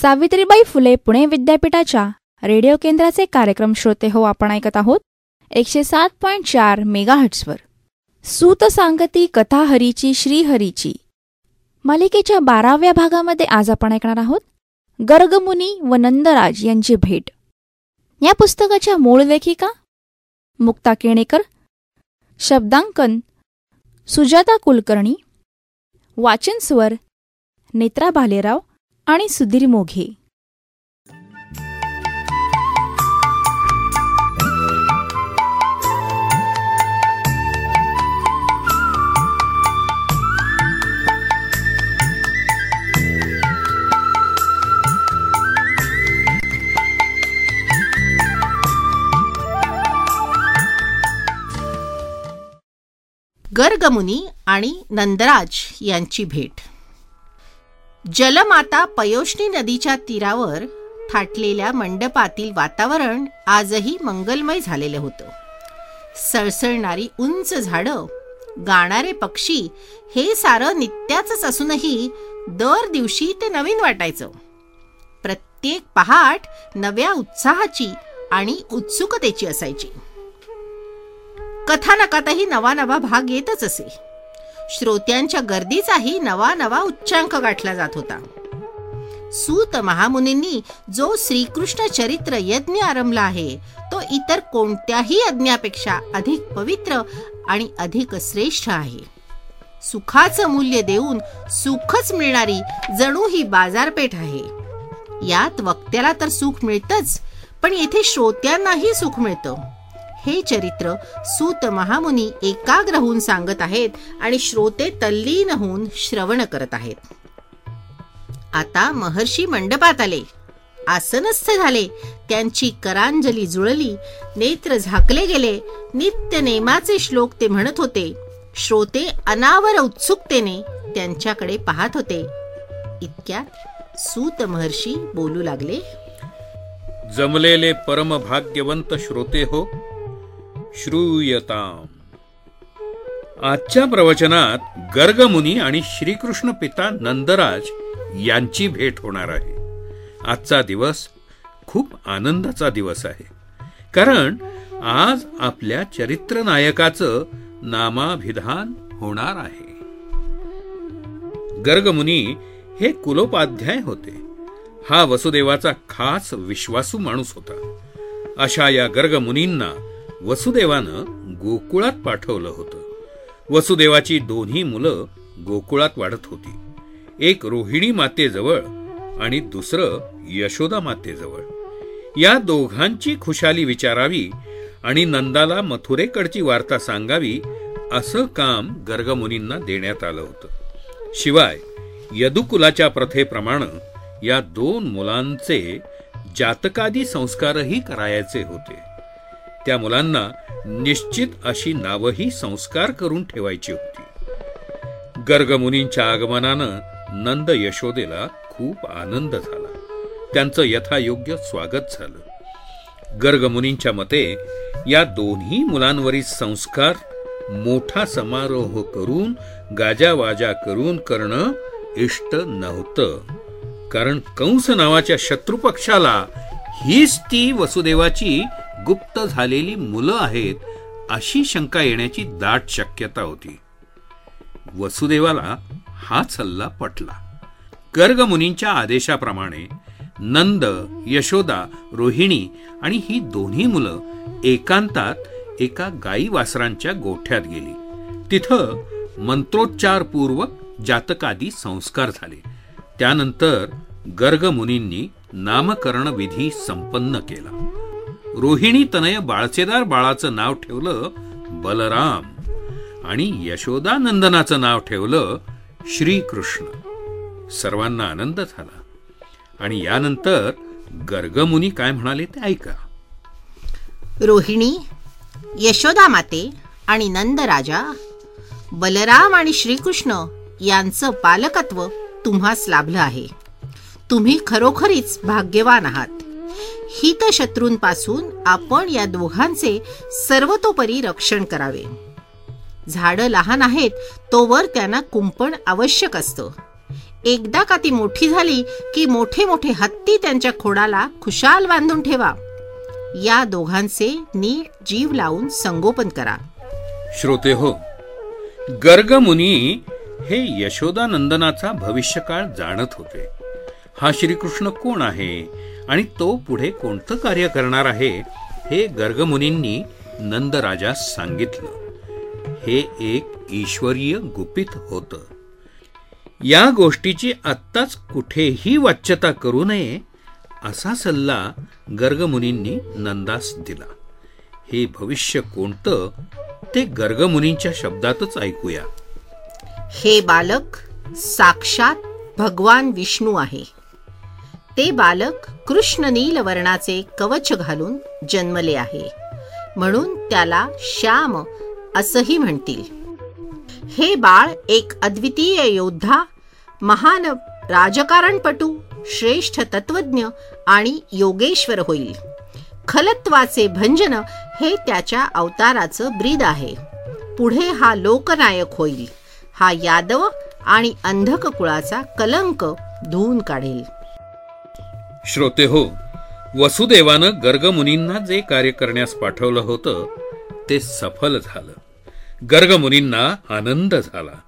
सावित्रीबाई फुले पुणे विद्यापीठाच्या रेडिओ केंद्राचे कार्यक्रम श्रोते हो आपण ऐकत आहोत. एकशे सात पॉईंट चार मेगाहट्सवर सूत सांगती कथा हरीची श्रीहरीची मालिकेच्या बाराव्या भागामध्ये आज आपण ऐकणार आहोत. गर्गमुनी व नंदराज यांची भेट. या पुस्तकाच्या मूळ लेखिका मुक्ता केणेकर शब्दांकन सुजाता कुलकर्णी वाचन स्वर नेत्रा भालेराव आणि सुधीर मोघे. गर्गमुनी आणि नंदराज यांची भेट. जलमाता पयोष्णी नदीच्या तीरावर थाटलेल्या मंडपातील वातावरण आजही मंगलमय झालेलं होतं. सळसळणारी उंच झाडं गाणारे पक्षी हे सारं नित्याचंच असूनही दर दिवशी ते नवीन वाटायचं. प्रत्येक पहाट नव्या उत्साहाची आणि उत्सुकतेची असायची. कथानकातही नवा नवा भाग येतच असे. श्रोत्यांच्या गर्दीचाही नवा नवा उच्चांक गाठला जात होता. सूत महामुनींनी जो श्रीकृष्ण चरित्र यज्ञ आरंभला आहे तो इतर कोणत्याही यज्ञापेक्षा अधिक पवित्र आणि अधिक श्रेष्ठ आहे. सुखाचं मूल्य देऊन सुखच मिळणारी जणू ही बाजारपेठ आहे. यात वक्त्याला तर सुख मिळतच पण येथे श्रोत्यांनाही सुख मिळतं. हे चरित्र सूत महामुनी एकाग्र होऊन सांगत आहेत आणि श्रोते तल्लीन होऊन श्रवण करत आहेत. आता महर्षी मंडपात आले. आसनस्थ झाले. त्यांची करांजली जुळली. नेत्र झाकले गेले. नित्य नेमाचे श्लोक ते म्हणत होते. श्रोते अनावर उत्सुकतेने त्यांच्याकडे पाहत होते. इतक्यात सूत महर्षी बोलू लागले. जमलेले परमभाग्यवंत श्रोते हो श्रूयताम। आजच्या प्रवचनात गर्गमुनी आणि श्रीकृष्ण पिता नंदराज यांची भेट होणार आहे. आजचा दिवस खूप आनंदाचा दिवस आहे. कारण आज आपल्या चरित्र नायकाचं नामाभिधान होणार आहे. गर्गमुनी हे कुलोपाध्याय होते. हा वसुदेवाचा खास विश्वासू माणूस होता. अशा या गर्गमुनींना वसुदेवानं गोकुळात पाठवलं होतं. वसुदेवाची दोन्ही मुलं गोकुळात वाढत होती. एक रोहिणी मातेजवळ आणि दुसरं यशोदा मातेजवळ. या दोघांची खुशाली विचारावी आणि नंदाला मथुरेकडची वार्ता सांगावी असं काम गर्गमुनींना देण्यात आलं होतं. शिवाय यदुकुलाच्या प्रथेप्रमाणे या दोन मुलांचे जातकादी संस्कारही करायचे होते. त्या मुलांना निश्चित अशी नावही संस्कार करून ठेवायची होती. गर्गमुनींच्या आगमनानं नंद यशोदेला खूप आनंद झाला. त्यांचं यथायोग्य स्वागत झालं. गर्गमुनींच्या मते या दोन्ही मुलांवरील संस्कार मोठा समारोह करून गाजावाजा करून करणं इष्ट नव्हतं. कारण कंस नावाच्या शत्रुपक्षाला हीच ती वसुदेवाची गुप्त झालेली मुलं आहेत अशी शंका येण्याची दाट शक्यता होती. वसुदेवाला हा सल्ला पटला. गर्ग मुनींच्या आदेशाप्रमाणे नंद यशोदा रोहिणी आणि ही दोन्ही मुलं एकांतात एका गाई वासरांच्या गोठ्यात गेली. तिथं मंत्रोच्चारपूर्वक जातकादी संस्कार झाले. त्यानंतर गर्ग मुनींनी नामकरण विधी संपन्न केला. रोहिणी तनय बाळचेदार बाळाचं नाव ठेवलं बलराम आणि यशोदा नंदनाचं नाव ठेवलं श्रीकृष्ण. सर्वांना आनंद झाला. आणि यानंतर गर्गमुनी काय म्हणाले ते ऐका. रोहिणी यशोदा माते आणि नंद राजा बलराम आणि श्रीकृष्ण यांचं पालकत्व तुम्हास लाभलं आहे. तुम्ही खरोखरीच भाग्यवान आहात. हितशत्रूंपासून आपण या दोघांचे सर्वतोपरी रक्षण करावे. झाडं लहान आहेत तोवर त्यांना कुंपण आवश्यक असतं. एकदा का ती मोठी झाली की मोठे मोठे हत्ती त्यांच्या खोडाला खुशाल बांधून ठेवा. या दोघांचे नीट जीव लावून संगोपन करा. श्रोते हो गर्गमुनी हे यशोदानंदनाचा भविष्यकाळ जाणत होते. हा श्रीकृष्ण कोण आहे? आणि तो पुढे कोणतं कार्य करणार आहे हे गर्गमुनींनी नंदराजास सांगितलं. हे एक ईश्वरीय गुपित होतं. या गोष्टीची आत्ताच कुठेही वाच्यता करू नये असा सल्ला गर्गमुनींनी नंदास दिला. हे भविष्य कोणतं ते गर्गमुनींच्या शब्दातच ऐकूया. हे बालक साक्षात भगवान विष्णू आहे. ते बालक कृष्ण नील वर्णाचे कवच घालून जन्मले आहे. म्हणून त्याला श्याम असंही म्हणतील. हे बाळ एक अद्वितीय योद्धा महान राजकारणपटू श्रेष्ठ तत्वज्ञ आणि योगेश्वर होईल. खलत्वाचे भंजन हे त्याच्या अवताराचं ब्रीद आहे. पुढे हा लोकनायक होईल. हा यादव आणि अंधक कुळाचा कलंक धुवून काढेल. श्रोते हो वसुदेवानं गर्गमुनींना जे कार्य करण्यास पाठवलं होतं ते सफल झालं. गर्गमुनींना आनंद झाला.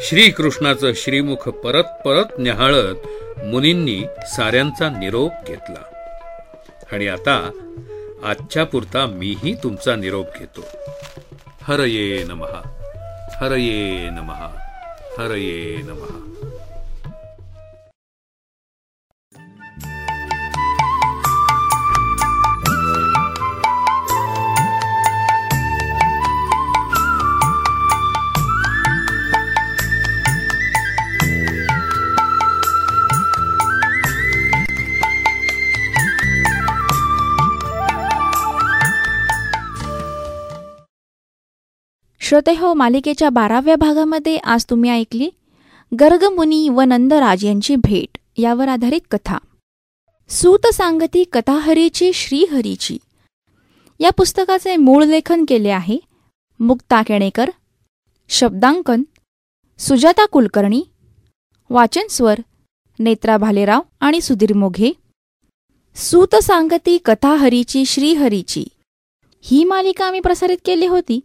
श्रीकृष्णाचं श्रीमुख परत परत न्याहाळत मुनींनी साऱ्यांचा निरोप घेतला. आणि आता आजच्या पुरता मीही तुमचा निरोप घेतो. हरये नमहा हरये नमहा हरये नमहा श्रोते हो मालिकेच्या बाराव्या भागामध्ये आज तुम्ही ऐकली गर्गमुनी व नंदराज यांची भेट यावर आधारित कथा. सूत सांगती कथाहरीची श्रीहरीची. या पुस्तकाचे मूळ लेखन केले आहे मुक्ता केणेकर शब्दांकन सुजाता कुलकर्णी वाचनस्वर नेत्रा भालेराव आणि सुधीर मोघे. सूत सांगती कथाहरीची श्रीहरीची. ही मालिका आम्ही प्रसारित केली होती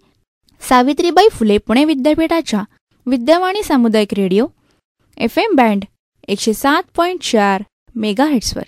सावित्रीबाई फुले पुणे विद्यापीठाच्या विद्यावाणी सामुदायिक रेडिओ एफ एम बँड एकशे सात पॉईंट चार मेगाहेट्सवर.